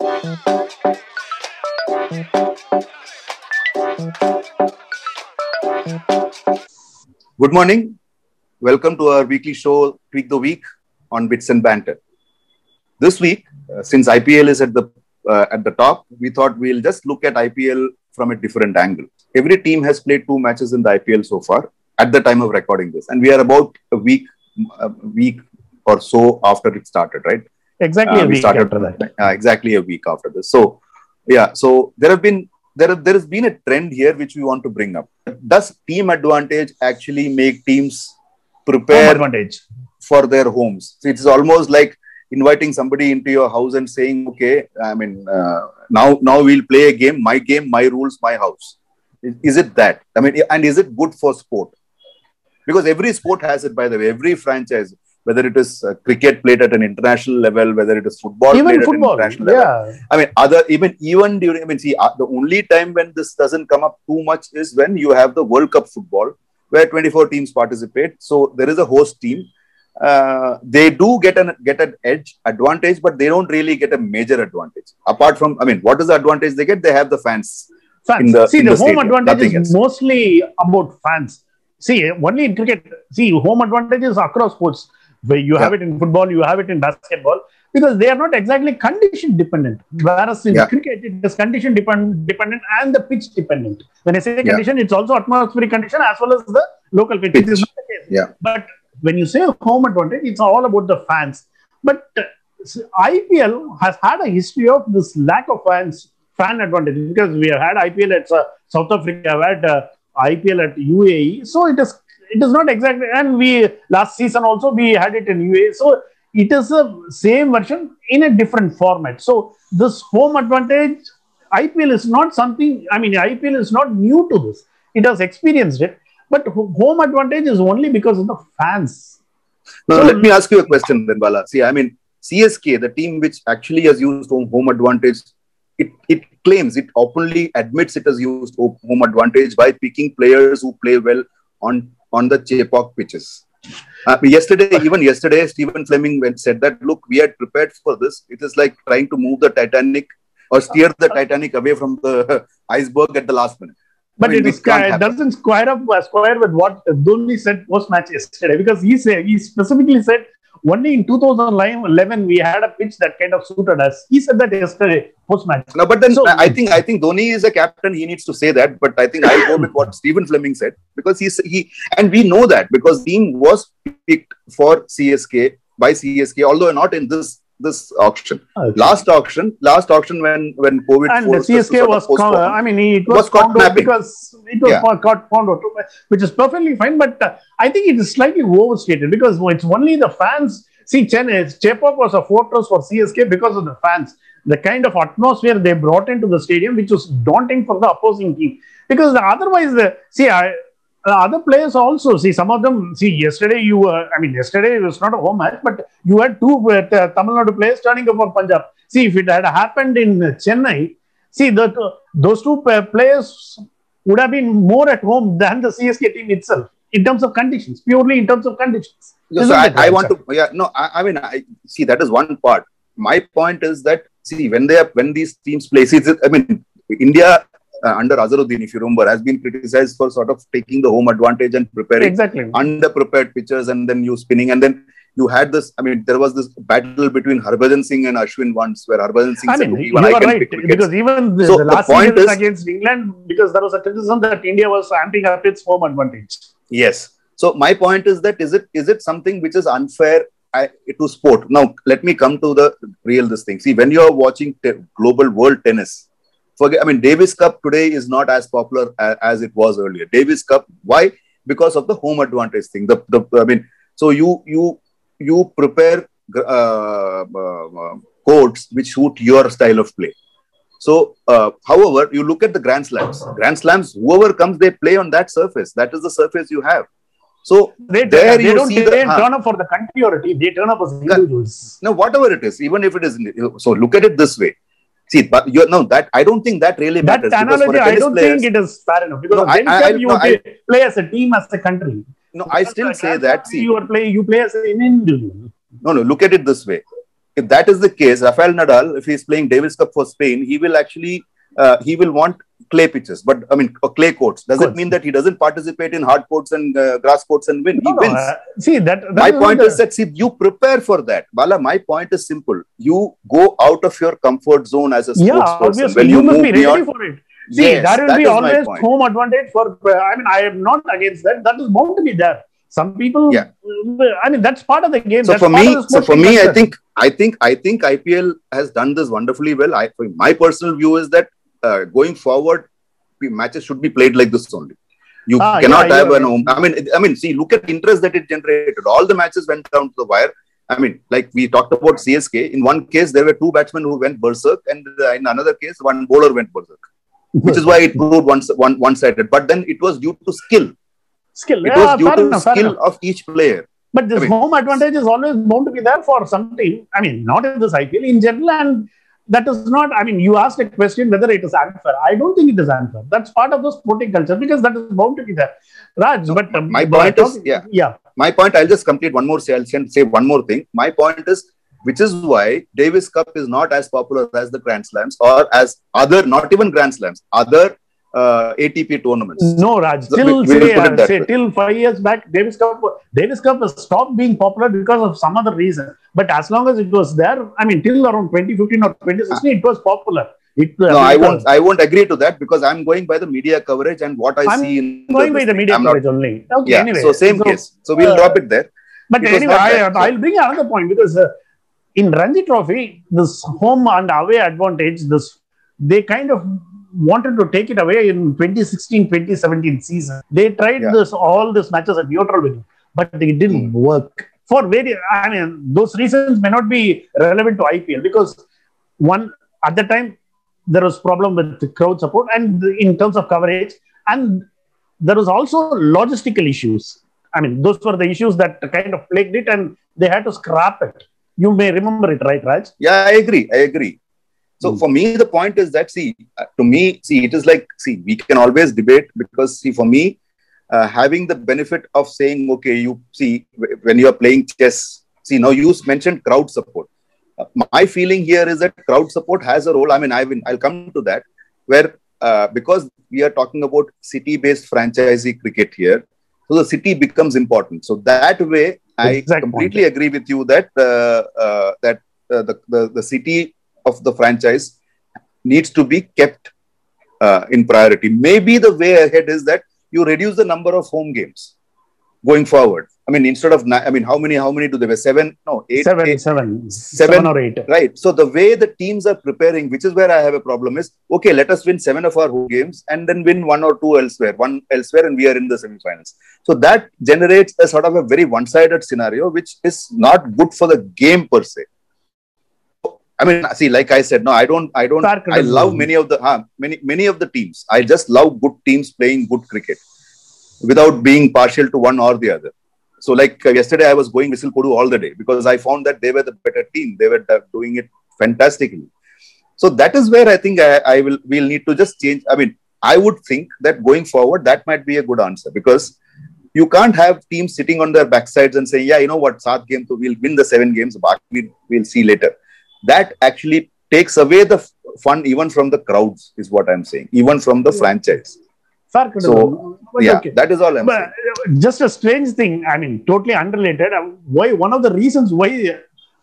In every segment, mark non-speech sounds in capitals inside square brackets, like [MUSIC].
Good morning. Welcome to our weekly show, Tweak the Week on Bits and Banter. This week, uh, since IPL is at the uh, at the top, we thought we'll just look at IPL from a different angle. Every team has played two matches in the IPL so far at the time of recording this, and we are about a week a week or so after it started, right? Exactly Uh, a we week started after that. uh, exactly a week after this. So, yeah, so there have been there have, there has been a trend here which we want to bring up. Does team advantage actually make teams prepare advantage. for their homes? So it is almost like inviting somebody into your house and saying, "Okay, I mean, uh, now now we'll play a game. My game, my rules, my house." Is, is it that? I mean, and is it good for sport? Because every sport has it. By the way, every franchise, whether it is uh, cricket played at an international level, whether it is football Even played football. at an international level. Yeah. I mean, other even even during. I mean, see, uh, the only time when this doesn't come up too much is when you have the World Cup football, where 24 teams participate. So there is a host team. Uh, they do get an get an edge advantage, but they don't really get a major advantage. Apart from, I mean, what is the advantage they get? They have the fans. Fans. The- see, the, home stadium, advantage nothing is else. mostly about fans. See, only in cricket, see, home advantage is across sports. Where you have it in football, you have it in basketball, because they are not exactly condition dependent. Whereas in Yeah. cricket, it is condition depend- dependent and the pitch dependent. When I say Yeah. condition, it's also atmospheric condition as well as the local pitch. It is not the case. Yeah. But when you say home advantage, it's all about the fans. But uh, IPL has had a history of this lack of fans, fan advantage because we have had IPL at uh, South Africa, we had uh, IPL at UAE. So it is it is not exactly, and we last season also we had it in UAE. So it is the same version in a different format. So this home advantage, IPL is not something. I mean, IPL is not new to this. It has experienced it, but home advantage is only because of the fans. Now, So- let me ask you a question then, Bala. See, I mean, CSK, the team which actually has used home, home advantage, it, it claims, it openly admits it has used ho- home advantage by picking players who play well on, on the Chepauk pitches. Uh, yesterday, [LAUGHS] even yesterday, Stephen Fleming went, said that, look, we had prepared for this. It is like trying to move the Titanic or steer the Titanic away from the [LAUGHS] iceberg at the last minute. But I mean, it, is, it doesn't square up uh, square with what Dhoni said post match yesterday because he said he specifically said only in 2011 we had a pitch that kind of suited us. He said that yesterday post match. No, but then So- I I think I think Dhoni is a captain. He needs to say that. But I think I'll go with what Stephen Fleming said because he's he and we know that because team was picked for CSK by CSK, although not in this this auction. Last auction, last auction when when COVID and the CSK was. I mean, it was, Was caught found out because it was Yeah. caught found out, which is perfectly fine. But uh, I think it is slightly overstated because it's only the fans. See, Chennai, Chepauk was a fortress for CSK because of the fans. The kind of atmosphere they brought into the stadium, which was daunting for the opposing team. Because otherwise, the see, I, uh, other players also see some of them. See, yesterday you were, I mean, yesterday it was not a home match, but you had two uh, Tamil Nadu players turning up for Punjab. See, if it had happened in Chennai, see that uh, those two pa- players would have been more at home than the CSK team itself in terms of conditions, purely in terms of conditions. Isn't so I, I want sir? to yeah no I, I mean I see that is one part. My point is that see when they are when these teams play, see, I mean India uh, under Azharuddin, if you remember, has been criticized for sort of taking the home advantage and preparing Exactly. underprepared pitchers and then you spinning and then you had this. I mean, there was this battle between Harbhajan Singh and Ashwin once, where Harbhajan Singh I said, mean, "Look, you are can right pick wickets." because even the, So the the last point season is- against England, because there was a criticism that India was amping up its home advantage. Yes. So my point is that is it is it something which is unfair I, to sport? Now let me come to the real this thing. See, when you are watching te- global world tennis, forget. I mean, Davis Cup today is not as popular as, as it was earlier. Davis Cup, why? Because of the home advantage thing. The, the I mean, so you you you prepare uh, uh, uh, codes which suit your style of play. So, uh, however, you look at the Grand Slams. Grand Slams, whoever comes, they play on that surface. That is the surface you have. So, They, There they you don't see they the- turn up for the country or a team. They turn up as individuals. now whatever it is, even if it is, so look at it this way. See, but you no, that I don't think that really That matters. for analogy, I don't players- think it is fair enough because No, I- I- you no, I- play, play as a team, as a country. No, I still say that. See, you are play you play as an individual. no, no, look at it this way. if that is the case, Rafael Nadal, if he's playing Davis Cup for Spain, he will actually uh, he will want clay pitches, but I mean uh, clay courts. Does it mean that he doesn't participate in hard courts and uh, grass courts and win? No, he no, wins. uh, see that. that my is point is that see you prepare for that bala my point is simple you go out of your comfort zone as a sports yeah, person obviously when you, you, must be ready beyond for it. See, Yes, there will be always home advantage for. I mean, I am not against that. That is bound to be there. Some people. Yeah. I mean, that's part of the game. so that's for me so for me i think i think i think ipl has done this wonderfully well i my personal view is that uh, going forward matches should be played like this only you Ah, cannot yeah, have yeah, an home i mean i mean see look at the interest that it generated all the matches went down to the wire I mean, like we talked about CSK. In one case, there were two batsmen who went berserk, and uh, in another case, one bowler went berserk, which is why it proved one, one, one-sided. But then it was due to skill. skill. It yeah, was due to enough, skill of each player. But this I mean- home advantage is always bound to be there for some team. I mean, not in this IPL in general, and that is not. I mean, you asked a question whether it is unfair. I don't think it is unfair. That's part of the sporting culture because that is bound to be there. Raj, but um, my point I is- talk- yeah. yeah, my point i'll just complete one more say i'll say say one more thing my point is which is why davis cup is not as popular as the grand slams or as other not even grand slams other uh, atp tournaments No, Raj. So Till we- will say, put it that say till five years back, Davis Cup, Davis Cup stopped being popular because of some other reason. But as long as it was there, I mean, till around 2015 or 2016, it was popular. It, uh, no i won't i won't agree to that because i'm going by the media coverage and what i I'm see in Going by the media I'm not- coverage only. Okay, yeah anyway. so same case so we'll uh, drop it there But It anyway, I, that, so- I'll bring another point because uh, in Ranji Trophy, this home and away advantage, this they kind of wanted to take it away in 2016-2017 season. They tried Yeah. this all these matches at neutral venue, but it didn't Hmm. work. For very, I mean, those reasons may not be relevant to IPL because one at the time there was problem with the crowd support and in terms of coverage, and there was also logistical issues. I mean, those were the issues that kind of plagued it, and they had to scrap it. You may remember it, right, Raj? yeah i agree i agree so Hmm. for me the point is that see uh, to me see it is like see we can always debate because see for me uh, having the benefit of saying okay you see when you are playing chess see now you mentioned crowd support. Uh, my feeling here is that crowd support has a role. I mean i will i'll come to that where uh, because we are talking about city based franchisee cricket here so the city becomes important. So that way i completely agree with you that uh, uh, that uh, the, the the city of the franchise needs to be kept uh, in priority. Maybe the way ahead is that you reduce the number of home games going forward. I mean, instead of nine, I mean, how many? How many do they have? Seven? No, eight. Seven, eight- seven, seven- seven or eight. Right. So the way the teams are preparing, which is where I have a problem, is okay. Let us win seven of our home games and then win one or two elsewhere, one elsewhere, and we are in the semifinals. So that generates a sort of a very one-sided scenario, which is not good for the game per se. I mean, see, like I said, no, I don't, I don't, I love many of the, huh, many, many of the teams. I just love good teams playing good cricket without being partial to one or the other. So, like uh, yesterday, I was going Whistle Podu all the day because I found that they were the better team. They were uh, doing it fantastically. So that is where I think I, I will we'll need to just change. I mean, I would think that going forward, that might be a good answer because you can't have teams sitting on their backsides and saying, "Yeah, you know what, South game, so we'll win the seven games. But we'll see later." That actually takes away the fun even from the crowds, is what I'm saying, even from the franchise. Fair criticism. But yeah, okay. that is all I'm But saying. uh, just a strange thing. I mean, totally unrelated. uh, Why one of the reasons why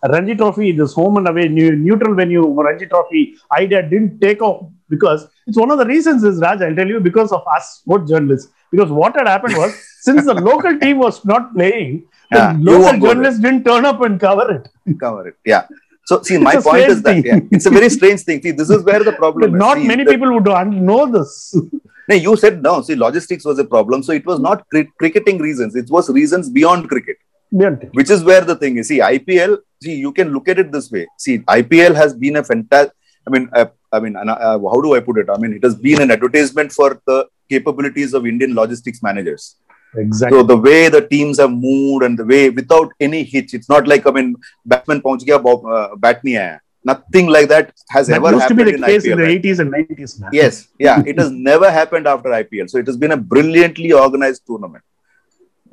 Ranji Trophy, this home and away new, neutral venue Ranji Trophy idea didn't take off because it's one of the reasons is Raj. I'll tell you because of us sport journalists. Because what had happened was [LAUGHS] since the local team was not playing, the Yeah, local won't go there. journalists didn't turn up and cover it. Cover it. Yeah. So see, my point is that yeah, it's a very strange thing. See, this is where the [LAUGHS] problem is. not See, many the- people would know this. [LAUGHS] No, you said no. See, logistics was a problem. So it was not cri- cricketing reasons. It was reasons beyond cricket, Beyond which is where the thing is. See, IPL. See, you can look at it this way. See, IPL has been a fantastic. I mean, uh, I mean, uh, uh, how do I put it? I mean, it has been an advertisement for the capabilities of Indian logistics managers. Exactly. So the way the teams have moved and the way without any hitch, it's not like I mean, batsman पहुंच गया, ball- uh, bat नहीं आया. Nothing like that has that ever used to happened be the in case IPL. in the right? 80s and 90s. man. Yes, [LAUGHS] yeah, it has never happened after IPL. So it has been a brilliantly organized tournament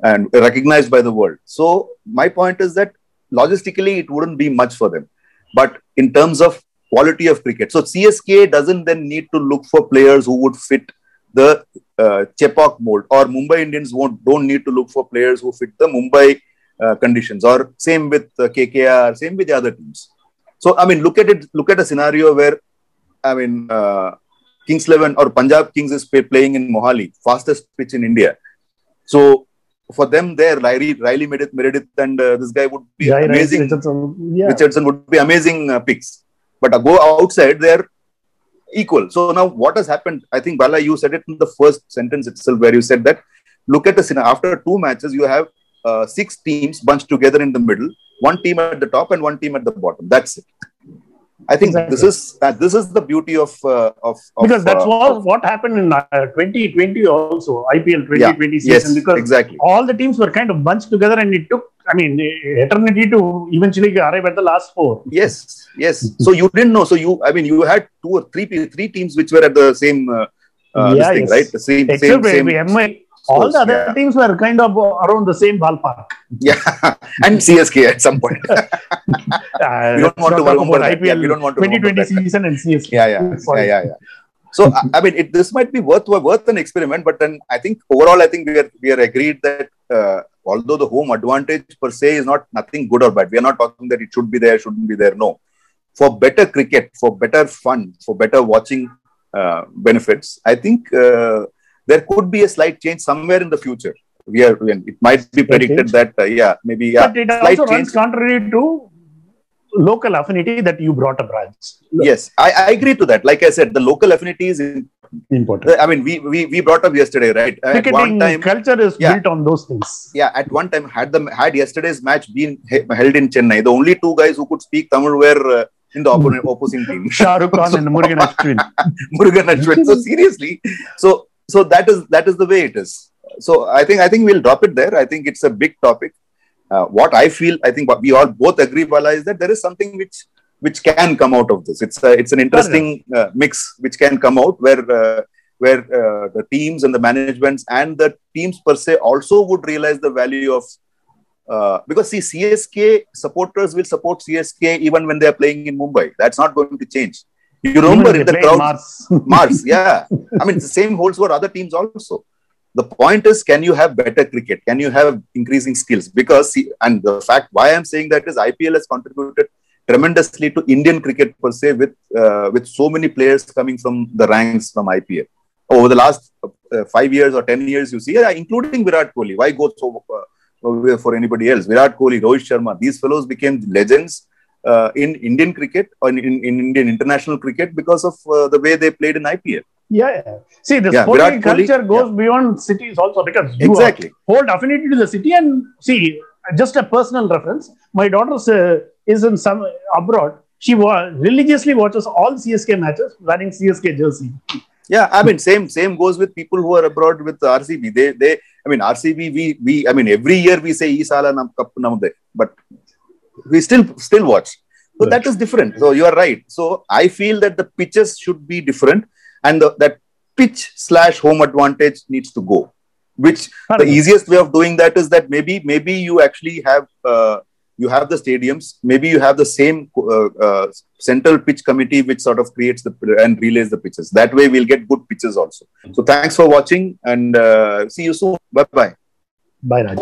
and recognized by the world. So my point is that logistically, it wouldn't be much for them. but in terms of quality of cricket. So CSK doesn't then need to look for players who would fit the uh, mold, or Mumbai Indians won't don't need to look for players who fit the Mumbai uh, conditions, or same with uh, KKR, same with the other teams. So I mean, look at it. Look at a scenario where, I mean, uh, Kings Eleven or Punjab Kings is playing in Mohali, fastest pitch in India. So for them there, Riley, Riley Meredith, Meredith and uh, this guy would be Yeah, right, amazing. Richardson. Yeah. Richardson would be amazing uh, picks. But uh, go outside, they're equal. So now what has happened? I think Bala, you said it in the first sentence itself, where you said that look at the scenario. After two matches, you have uh, six teams bunched together in the middle, one team at the top and one team at the bottom. That's it. I think Exactly. this is uh, this is the beauty of uh, of, of because that's uh, what, what happened in uh, 2020 also, IPL 2020 Yeah, season. yes because exactly all the teams were kind of bunched together and it took, I mean, eternity to eventually arrive at the last four. Yes, yes. So you didn't know. So you, I mean, you had two or three three teams which were at the same uh, uh, Yeah, thing, yes. right? The same, Except same, same. All the other yeah. teams were kind of around the same ballpark. Yeah, [LAUGHS] and CSK at some point. [LAUGHS] Uh, [LAUGHS] We don't want to remember about that. Yeah, IPL we don't want to remember 2020 that. season and CSK. yeah, yeah, yeah, yeah, yeah. So I- I mean, it, this might be worth worth an experiment, but then I think overall, I think we are we are agreed that uh, although the home advantage per se is not nothing good or bad, we are not talking that it should be there, shouldn't be there. No, for better cricket, for better fun, for better watching uh, benefits, I think uh, there could be a slight change somewhere in the future. We are it might be predicted change? that uh, yeah maybe yeah But it slight also runs change. contrary to local affinity that you brought up, Raj. Yes, I, I agree to that. Like I said, the local affinity is in, Important. I mean, we, we, we brought up yesterday, right? At one time, culture is Yeah. built on those things. yeah, at one time, had the had yesterday's match been he- held in Chennai, the only two guys who could speak Tamil were uh, in the opponent, opposing team, [LAUGHS] Shah Rukh Khan and [LAUGHS] Murugan Ashwin. [LAUGHS] Murugan Ashwin. So seriously, so so that is that is the way it is. So I think I think we'll drop it there. I think it's a big topic. Uh, what I feel, I think what we all both agree, Bala, is that there is something which which can come out of this. It's a, it's an interesting uh, mix which can come out where uh, where uh, the teams and the managements and the teams per se also would realize the value of uh, because see CSK supporters will support CSK even when they are playing in Mumbai. That's not going to change. You remember in if the crowd, Mars. [LAUGHS] Mars, yeah. I mean, the same holds for other teams also. The point is, can you have better cricket? Can you have increasing skills? Because, see, and the fact why I'm saying that is IPL has contributed tremendously to Indian cricket per se, with uh, with so many players coming from the ranks from IPL over the last uh, five years or ten years. You see, yeah, including Virat Kohli. Why go so uh, for anybody else? Virat Kohli, Rohit Sharma. These fellows became legends uh, in Indian cricket or in, in, in Indian international cricket because of uh, the way they played in IPL. Yeah, yeah. See, the Yeah, sporting Virat Kohli- culture goes beyond cities also because you Exactly. hold affinity to the city and see, just a personal reference. My daughter uh, is in some abroad. She wa- religiously watches all CSK matches wearing CSK jersey. Yeah, I mean, same same goes with people who are abroad with RCB. They they, I mean, RCB. We we, I mean, every year we say Isala nam cup namde, but we still still watch. So that is different. So you are right. So I feel that the pitches should be different, and the, that pitch slash home advantage needs to go. Which the easiest way of doing that is that maybe maybe you actually have uh, you have the stadiums. Maybe you have the same uh, uh, central pitch committee which sort of creates the and relays the pitches. That way we'll get good pitches also. So thanks for watching and uh, see you soon. Bye bye Bye, Raj.